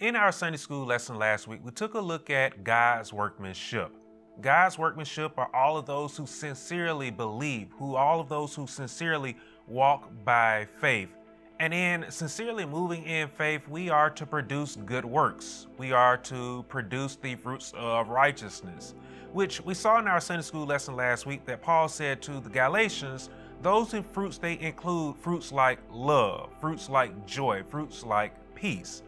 In our Sunday school lesson last week, we took a look at God's workmanship. God's workmanship are all of those who sincerely believe, who all of those who sincerely walk by faith. And in sincerely moving in faith, we are to produce good works. We are to produce the fruits of righteousness, which we saw in our Sunday school lesson last week that Paul said to the Galatians, those fruits they include fruits like love, fruits like joy, fruits like peace.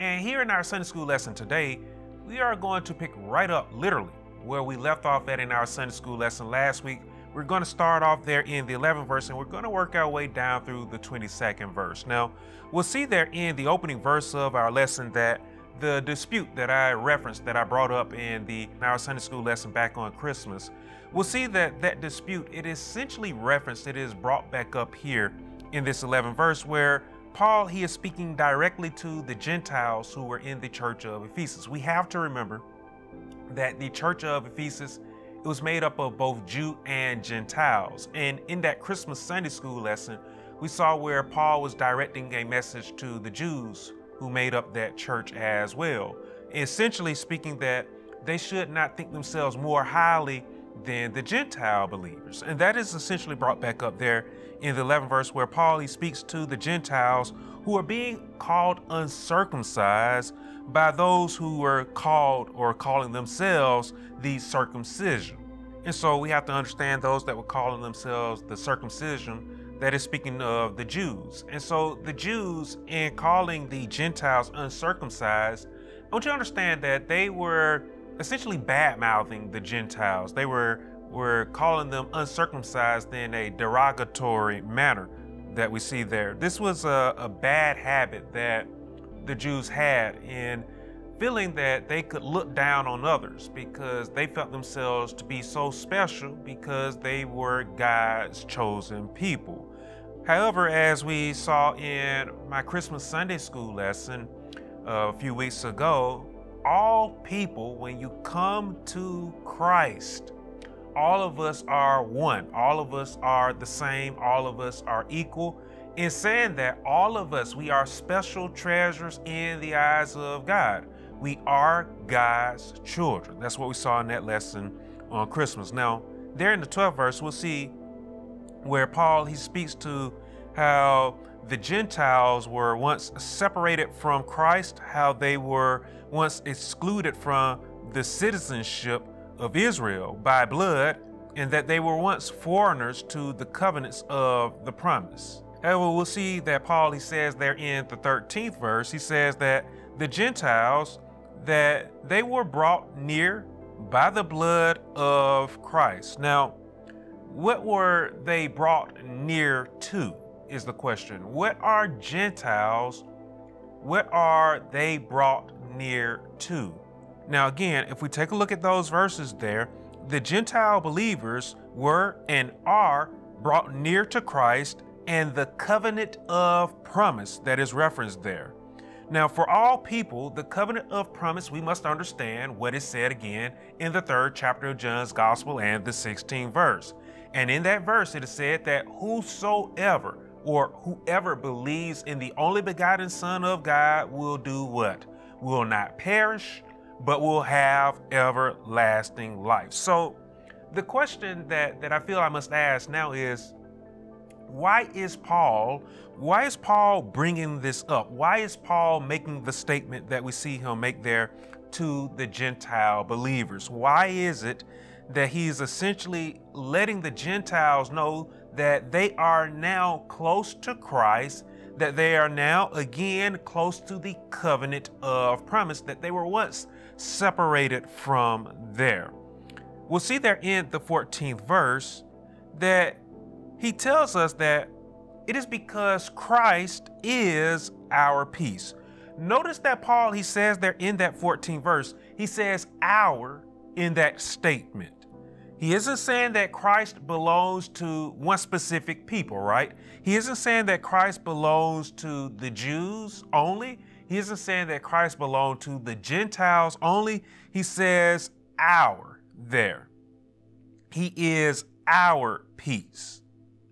And here in our Sunday school lesson today, we are going to pick right up literally where we left off at in our Sunday school lesson last week. We're going to start off there in the 11th verse and we're going to work our way down through the 22nd verse. Now, we'll see there in the opening verse of our lesson that the dispute that I referenced, that I brought up in the in our Sunday school lesson back on Christmas, we'll see that that dispute, it essentially referenced, it is brought back up here in this 11th verse where Paul, he is speaking directly to the Gentiles who were in the church of Ephesus. We have to remember that the church of Ephesus it was made up of both Jew and Gentiles. And in that Christmas Sunday school lesson, we saw where Paul was directing a message to the Jews who made up that church as well. Essentially speaking that they should not think themselves more highly than the Gentile believers. And that is essentially brought back up there in the 11th verse where Paul he speaks to the Gentiles who are being called uncircumcised by those who were called or calling themselves the circumcision. And so we have to understand those that were calling themselves the circumcision, that is speaking of the Jews. And so the Jews, in calling the Gentiles uncircumcised, I want you to understand that they were essentially bad mouthing the Gentiles. They were, were calling them uncircumcised in a derogatory manner that we see there. This was a, a bad habit that the Jews had in feeling that they could look down on others because they felt themselves to be so special because they were God's chosen people. However, as we saw in my Christmas Sunday school lesson a few weeks ago, all people, when you come to Christ, all of us are one. All of us are the same. All of us are equal. In saying that, all of us, we are special treasures in the eyes of God. We are God's children. That's what we saw in that lesson on Christmas. Now, there in the 12th verse, we'll see where Paul he speaks to how the Gentiles were once separated from Christ, how they were once excluded from the citizenship of Israel by blood, and that they were once foreigners to the covenants of the promise. However, we'll see that Paul, he says there in the 13th verse, he says that the Gentiles, that they were brought near by the blood of Christ. Now, what were they brought near to is the question. What are Gentiles? What are they brought near to? Now, again, if we take a look at those verses there, the Gentile believers were and are brought near to Christ and the covenant of promise that is referenced there. Now, for all people, the covenant of promise, we must understand what is said again in the third chapter of John's Gospel and the 16th verse. And in that verse, it is said that whosoever or whoever believes in the only begotten Son of God will do what? Will not perish, but will have everlasting life. So, the question that, that I feel I must ask now is why is Paul why is Paul bringing this up? Why is Paul making the statement that we see him make there to the Gentile believers? Why is it that he's essentially letting the Gentiles know that they are now close to Christ, that they are now again close to the covenant of promise that they were once separated from there? We'll see there in the 14th verse that he tells us that it is because Christ is our peace. Notice that Paul, he says there in that 14th verse, he says our in that statement. He isn't saying that Christ belongs to one specific people, right? He isn't saying that Christ belongs to the Jews only. He isn't saying that Christ belonged to the Gentiles only. He says our there. He is our peace.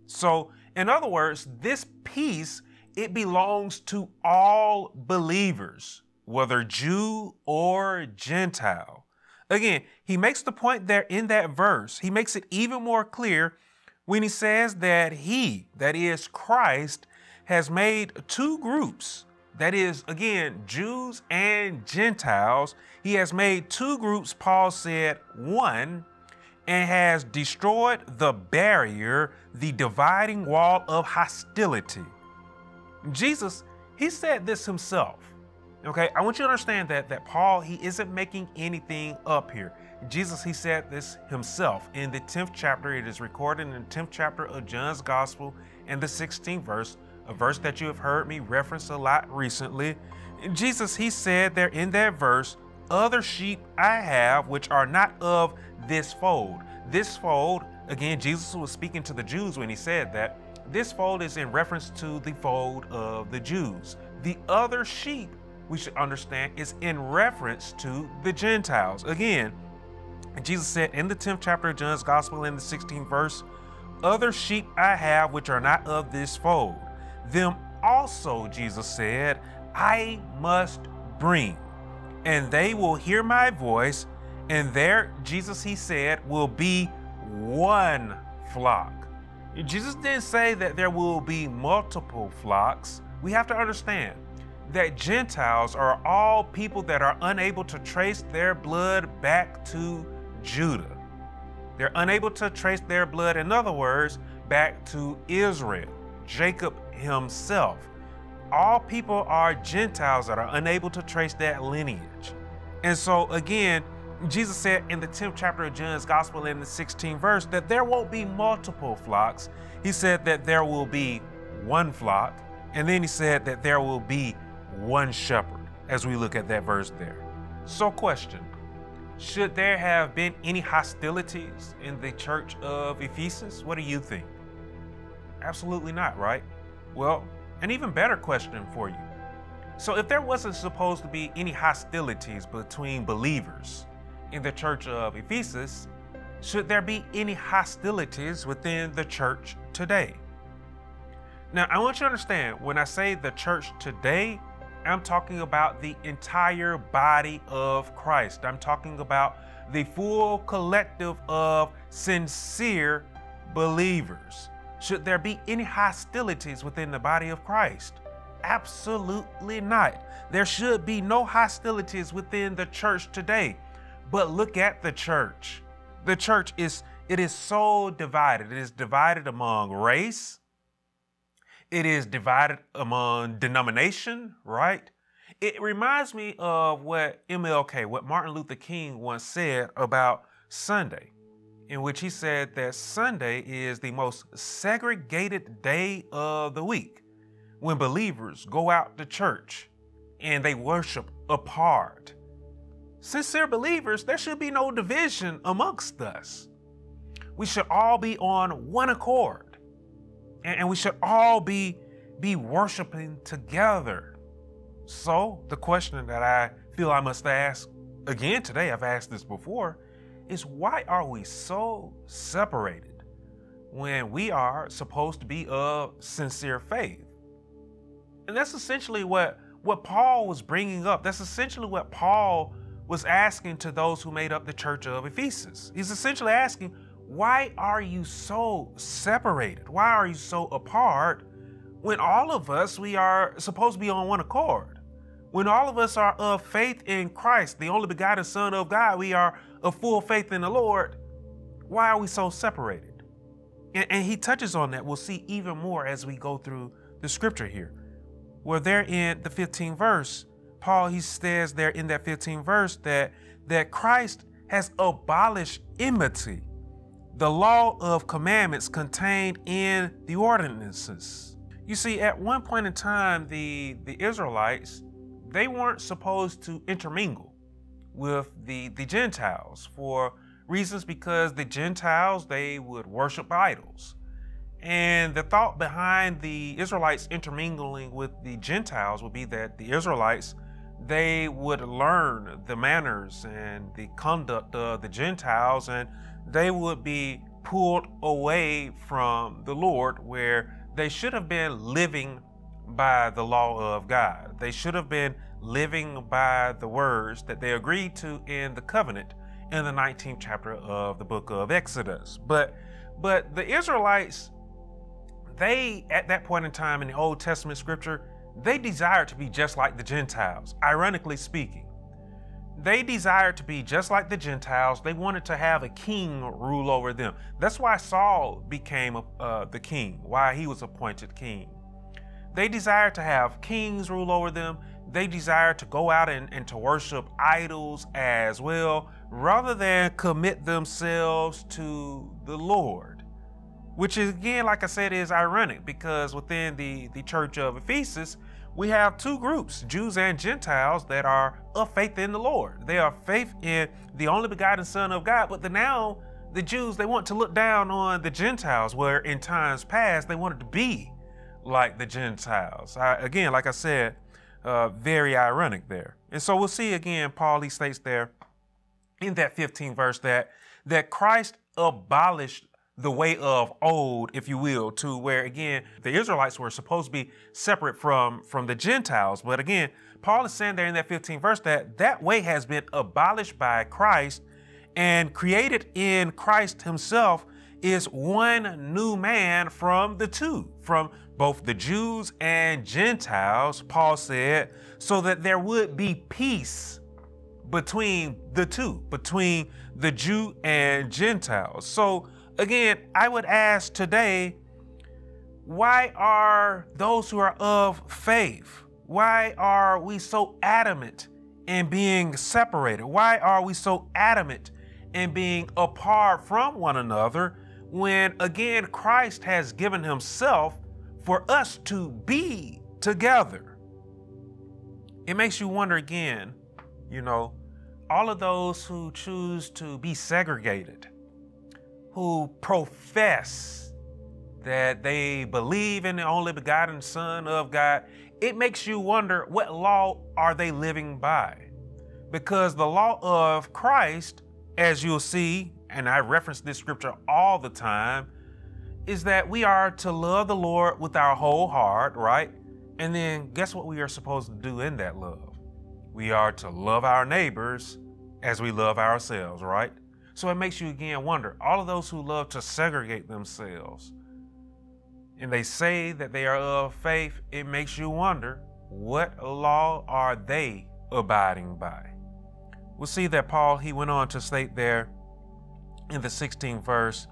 So, in other words, this peace, it belongs to all believers, whether Jew or Gentile. Again, he makes the point there in that verse. He makes it even more clear when he says that he, that is Christ, has made two groups. That is, again, Jews and Gentiles. He has made two groups, Paul said, one, and has destroyed the barrier, the dividing wall of hostility. Jesus, he said this himself. Okay, I want you to understand that that Paul he isn't making anything up here. Jesus he said this himself in the 10th chapter. It is recorded in the 10th chapter of John's Gospel in the 16th verse, a verse that you have heard me reference a lot recently. Jesus he said there in that verse, "Other sheep I have which are not of this fold." This fold, again, Jesus was speaking to the Jews when he said that. This fold is in reference to the fold of the Jews. The other sheep we should understand is in reference to the Gentiles. Again, Jesus said in the 10th chapter of John's Gospel, in the 16th verse, Other sheep I have which are not of this fold. Them also, Jesus said, I must bring, and they will hear my voice, and there, Jesus, he said, will be one flock. Jesus didn't say that there will be multiple flocks. We have to understand that Gentiles are all people that are unable to trace their blood back to Judah. They're unable to trace their blood, in other words, back to Israel, Jacob himself. All people are Gentiles that are unable to trace that lineage. And so, again, Jesus said in the 10th chapter of John's Gospel in the 16th verse that there won't be multiple flocks. He said that there will be one flock. And then he said that there will be one shepherd as we look at that verse there. So, question Should there have been any hostilities in the church of Ephesus? What do you think? Absolutely not, right? Well, an even better question for you. So, if there wasn't supposed to be any hostilities between believers in the church of Ephesus, should there be any hostilities within the church today? Now, I want you to understand when I say the church today, I'm talking about the entire body of Christ. I'm talking about the full collective of sincere believers. Should there be any hostilities within the body of Christ? Absolutely not. There should be no hostilities within the church today. But look at the church. The church is it is so divided. It is divided among race, it is divided among denomination, right? It reminds me of what MLK, what Martin Luther King once said about Sunday, in which he said that Sunday is the most segregated day of the week when believers go out to church and they worship apart. Sincere believers, there should be no division amongst us. We should all be on one accord and, and we should all be be worshiping together. So the question that I feel I must ask again today, I've asked this before, is why are we so separated when we are supposed to be of sincere faith? And that's essentially what, what Paul was bringing up. That's essentially what Paul was asking to those who made up the church of Ephesus. He's essentially asking, why are you so separated? Why are you so apart when all of us, we are supposed to be on one accord? When all of us are of faith in Christ, the only begotten Son of God, we are of full faith in the Lord. Why are we so separated? And, and he touches on that. We'll see even more as we go through the scripture here. Where there in the 15th verse, Paul he says there in that 15th verse that that Christ has abolished enmity the law of commandments contained in the ordinances. You see, at one point in time, the, the Israelites, they weren't supposed to intermingle with the, the Gentiles for reasons because the Gentiles, they would worship idols. And the thought behind the Israelites intermingling with the Gentiles would be that the Israelites, they would learn the manners and the conduct of the Gentiles and they would be pulled away from the Lord where they should have been living by the law of God. They should have been living by the words that they agreed to in the covenant in the 19th chapter of the book of Exodus. But but the Israelites they at that point in time in the Old Testament scripture, they desired to be just like the Gentiles, ironically speaking. They desired to be just like the Gentiles. They wanted to have a king rule over them. That's why Saul became uh, the king, why he was appointed king. They desired to have kings rule over them. They desired to go out and, and to worship idols as well, rather than commit themselves to the Lord. Which is, again, like I said, is ironic because within the, the church of Ephesus, we have two groups, Jews and Gentiles, that are of faith in the Lord. They are faith in the only begotten Son of God, but the now the Jews, they want to look down on the Gentiles, where in times past they wanted to be like the Gentiles. I, again, like I said, uh, very ironic there. And so we'll see again, Paul, he states there in that 15th verse that, that Christ abolished the way of old, if you will, to where again the Israelites were supposed to be separate from from the Gentiles. But again, Paul is saying there in that 15th verse that that way has been abolished by Christ and created in Christ Himself is one new man from the two, from both the Jews and Gentiles, Paul said, so that there would be peace between the two, between the Jew and Gentiles. So again, I would ask today, why are those who are of faith, why are we so adamant in being separated? Why are we so adamant in being apart from one another when again Christ has given himself for us to be together? It makes you wonder again, you know, all of those who choose to be segregated who profess that they believe in the only begotten Son of God, it makes you wonder what law are they living by? Because the law of Christ, as you'll see, and I reference this scripture all the time, is that we are to love the Lord with our whole heart, right? And then guess what we are supposed to do in that love? We are to love our neighbors as we love ourselves, right? So it makes you again wonder all of those who love to segregate themselves and they say that they are of faith, it makes you wonder what law are they abiding by? We'll see that Paul, he went on to state there in the 16th verse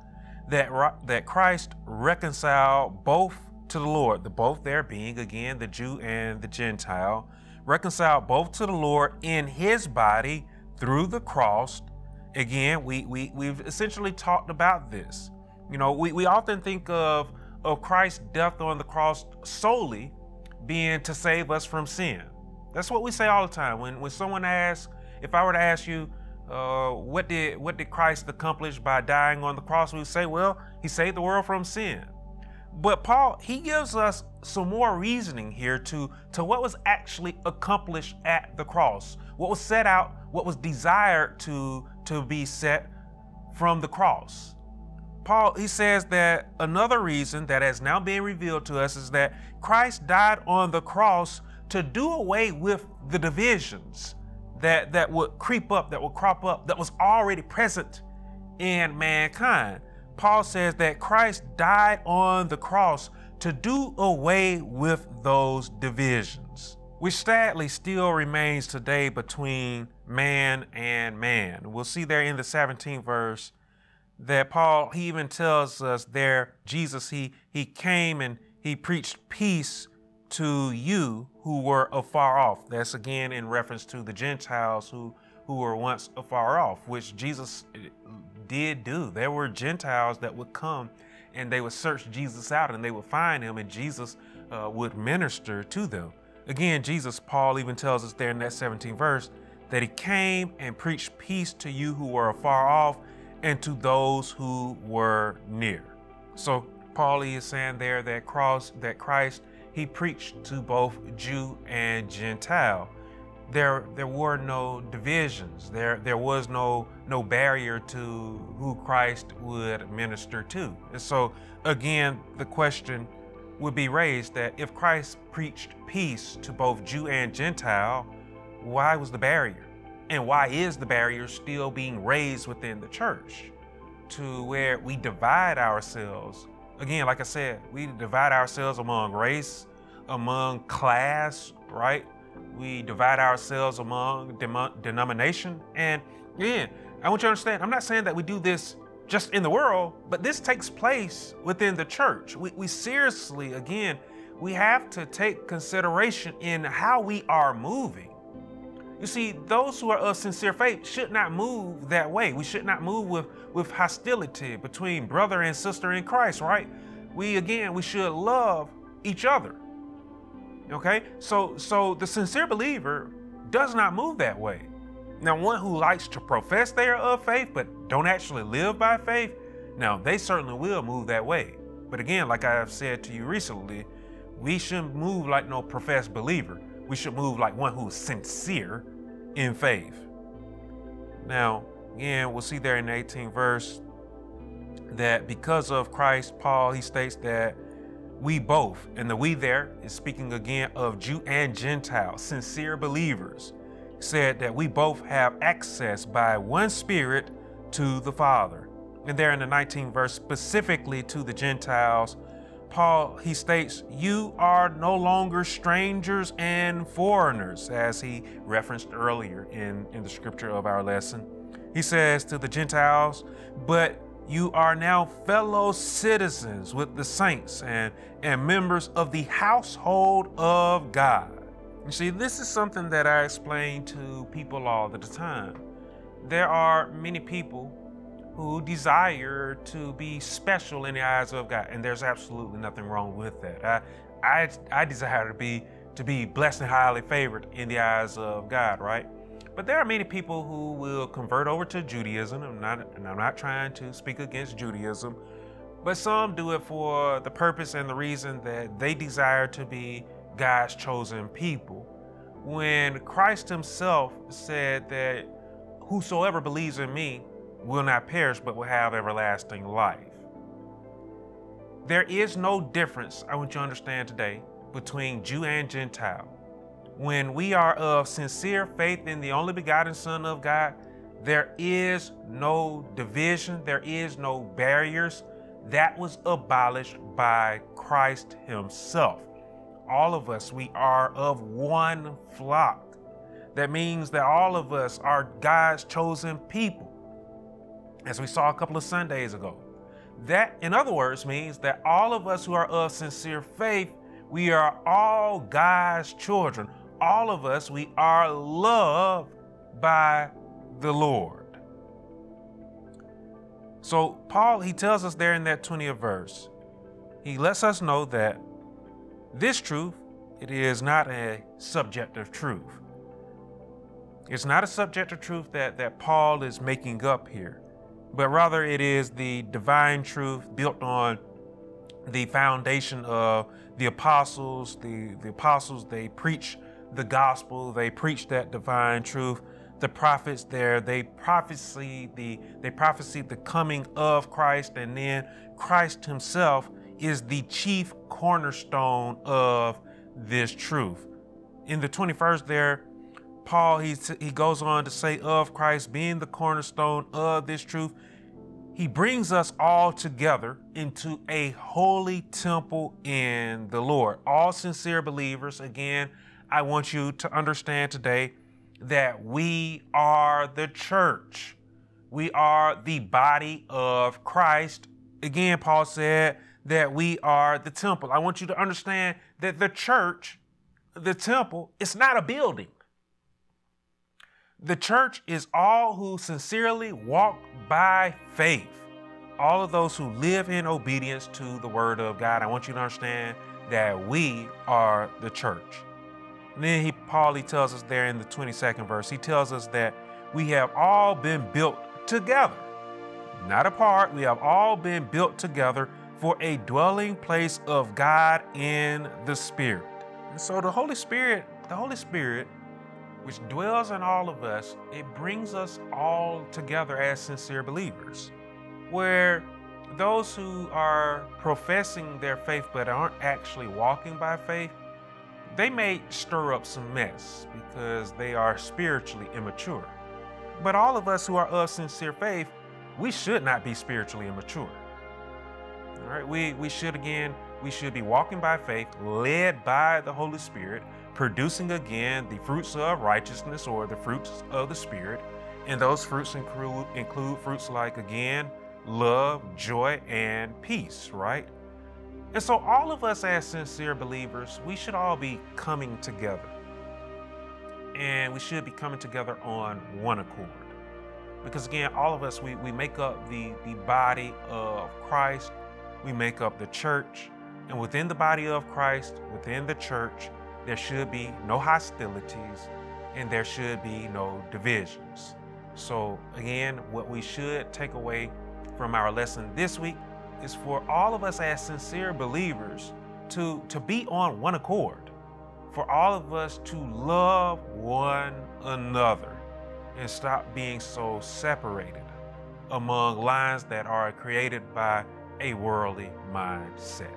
that, that Christ reconciled both to the Lord, the both there being again the Jew and the Gentile, reconciled both to the Lord in his body through the cross again, we, we, we've essentially talked about this. You know, we, we often think of, of Christ's death on the cross solely being to save us from sin. That's what we say all the time. When, when someone asks, if I were to ask you, uh, what did what did Christ accomplish by dying on the cross? We say, well, he saved the world from sin. But Paul, he gives us some more reasoning here to, to what was actually accomplished at the cross, what was set out, what was desired to to be set from the cross. Paul, he says that another reason that has now been revealed to us is that Christ died on the cross to do away with the divisions that, that would creep up, that would crop up, that was already present in mankind. Paul says that Christ died on the cross to do away with those divisions which sadly still remains today between man and man. We'll see there in the 17th verse that Paul he even tells us there Jesus he he came and he preached peace to you who were afar off. That's again in reference to the Gentiles who who were once afar off, which Jesus did do. There were Gentiles that would come and they would search Jesus out and they would find him and Jesus uh, would minister to them. Again, Jesus, Paul even tells us there in that 17th verse that he came and preached peace to you who were afar off and to those who were near. So Paul is saying there that cross that Christ he preached to both Jew and Gentile. There there were no divisions. There there was no no barrier to who Christ would minister to. And so again, the question would be raised that if Christ preached peace to both Jew and Gentile, why was the barrier? And why is the barrier still being raised within the church to where we divide ourselves? Again, like I said, we divide ourselves among race, among class, right? We divide ourselves among denomination. And again, I want you to understand, I'm not saying that we do this just in the world, but this takes place within the church. We, we seriously, again, we have to take consideration in how we are moving. You see, those who are of sincere faith should not move that way. We should not move with, with hostility between brother and sister in Christ, right? We again, we should love each other. Okay? So so the sincere believer does not move that way. Now, one who likes to profess they are of faith but don't actually live by faith, now they certainly will move that way. But again, like I have said to you recently, we shouldn't move like no professed believer. We should move like one who is sincere in faith. Now, again, we'll see there in the 18th verse that because of Christ, Paul, he states that we both, and the we there is speaking again of Jew and Gentile, sincere believers, said that we both have access by one Spirit to the Father. And there in the 19th verse, specifically to the Gentiles, Paul, he states, You are no longer strangers and foreigners, as he referenced earlier in, in the scripture of our lesson. He says to the Gentiles, But you are now fellow citizens with the saints and, and members of the household of God. You see, this is something that I explain to people all the time. There are many people who desire to be special in the eyes of God, and there's absolutely nothing wrong with that. I, I, I desire to be to be blessed and highly favored in the eyes of God, right? But there are many people who will convert over to Judaism. I'm not, and I'm not trying to speak against Judaism, but some do it for the purpose and the reason that they desire to be God's chosen people. When Christ Himself said that whosoever believes in me will not perish but will have everlasting life. There is no difference, I want you to understand today, between Jew and Gentile. When we are of sincere faith in the only begotten Son of God, there is no division, there is no barriers. That was abolished by Christ Himself. All of us, we are of one flock. That means that all of us are God's chosen people as we saw a couple of Sundays ago. That, in other words, means that all of us who are of sincere faith, we are all God's children. All of us, we are loved by the Lord. So, Paul, he tells us there in that 20th verse, he lets us know that this truth, it is not a subjective truth. It's not a subjective truth that, that Paul is making up here but rather it is the divine truth built on the foundation of the apostles. The, the apostles, they preach the gospel, they preach that divine truth. The prophets there, they prophesy the they prophesy the coming of Christ, and then Christ Himself is the chief cornerstone of this truth. In the 21st there, Paul, he, he goes on to say, of Christ being the cornerstone of this truth, he brings us all together into a holy temple in the Lord. All sincere believers, again, I want you to understand today that we are the church. We are the body of Christ. Again, Paul said that we are the temple. I want you to understand that the church, the temple, it's not a building. The church is all who sincerely walk by faith. All of those who live in obedience to the word of God. I want you to understand that we are the church. And then he Paul he tells us there in the 22nd verse, he tells us that we have all been built together. Not apart, we have all been built together for a dwelling place of God in the Spirit. And so the Holy Spirit, the Holy Spirit which dwells in all of us, it brings us all together as sincere believers. Where those who are professing their faith but aren't actually walking by faith, they may stir up some mess because they are spiritually immature. But all of us who are of sincere faith, we should not be spiritually immature. All right, we, we should again, we should be walking by faith, led by the Holy Spirit, producing again the fruits of righteousness or the fruits of the Spirit. And those fruits include, include fruits like, again, love, joy, and peace, right? And so, all of us as sincere believers, we should all be coming together. And we should be coming together on one accord. Because again, all of us, we, we make up the, the body of Christ, we make up the church. And within the body of Christ, within the church, there should be no hostilities and there should be no divisions. So, again, what we should take away from our lesson this week is for all of us as sincere believers to, to be on one accord, for all of us to love one another and stop being so separated among lines that are created by a worldly mindset.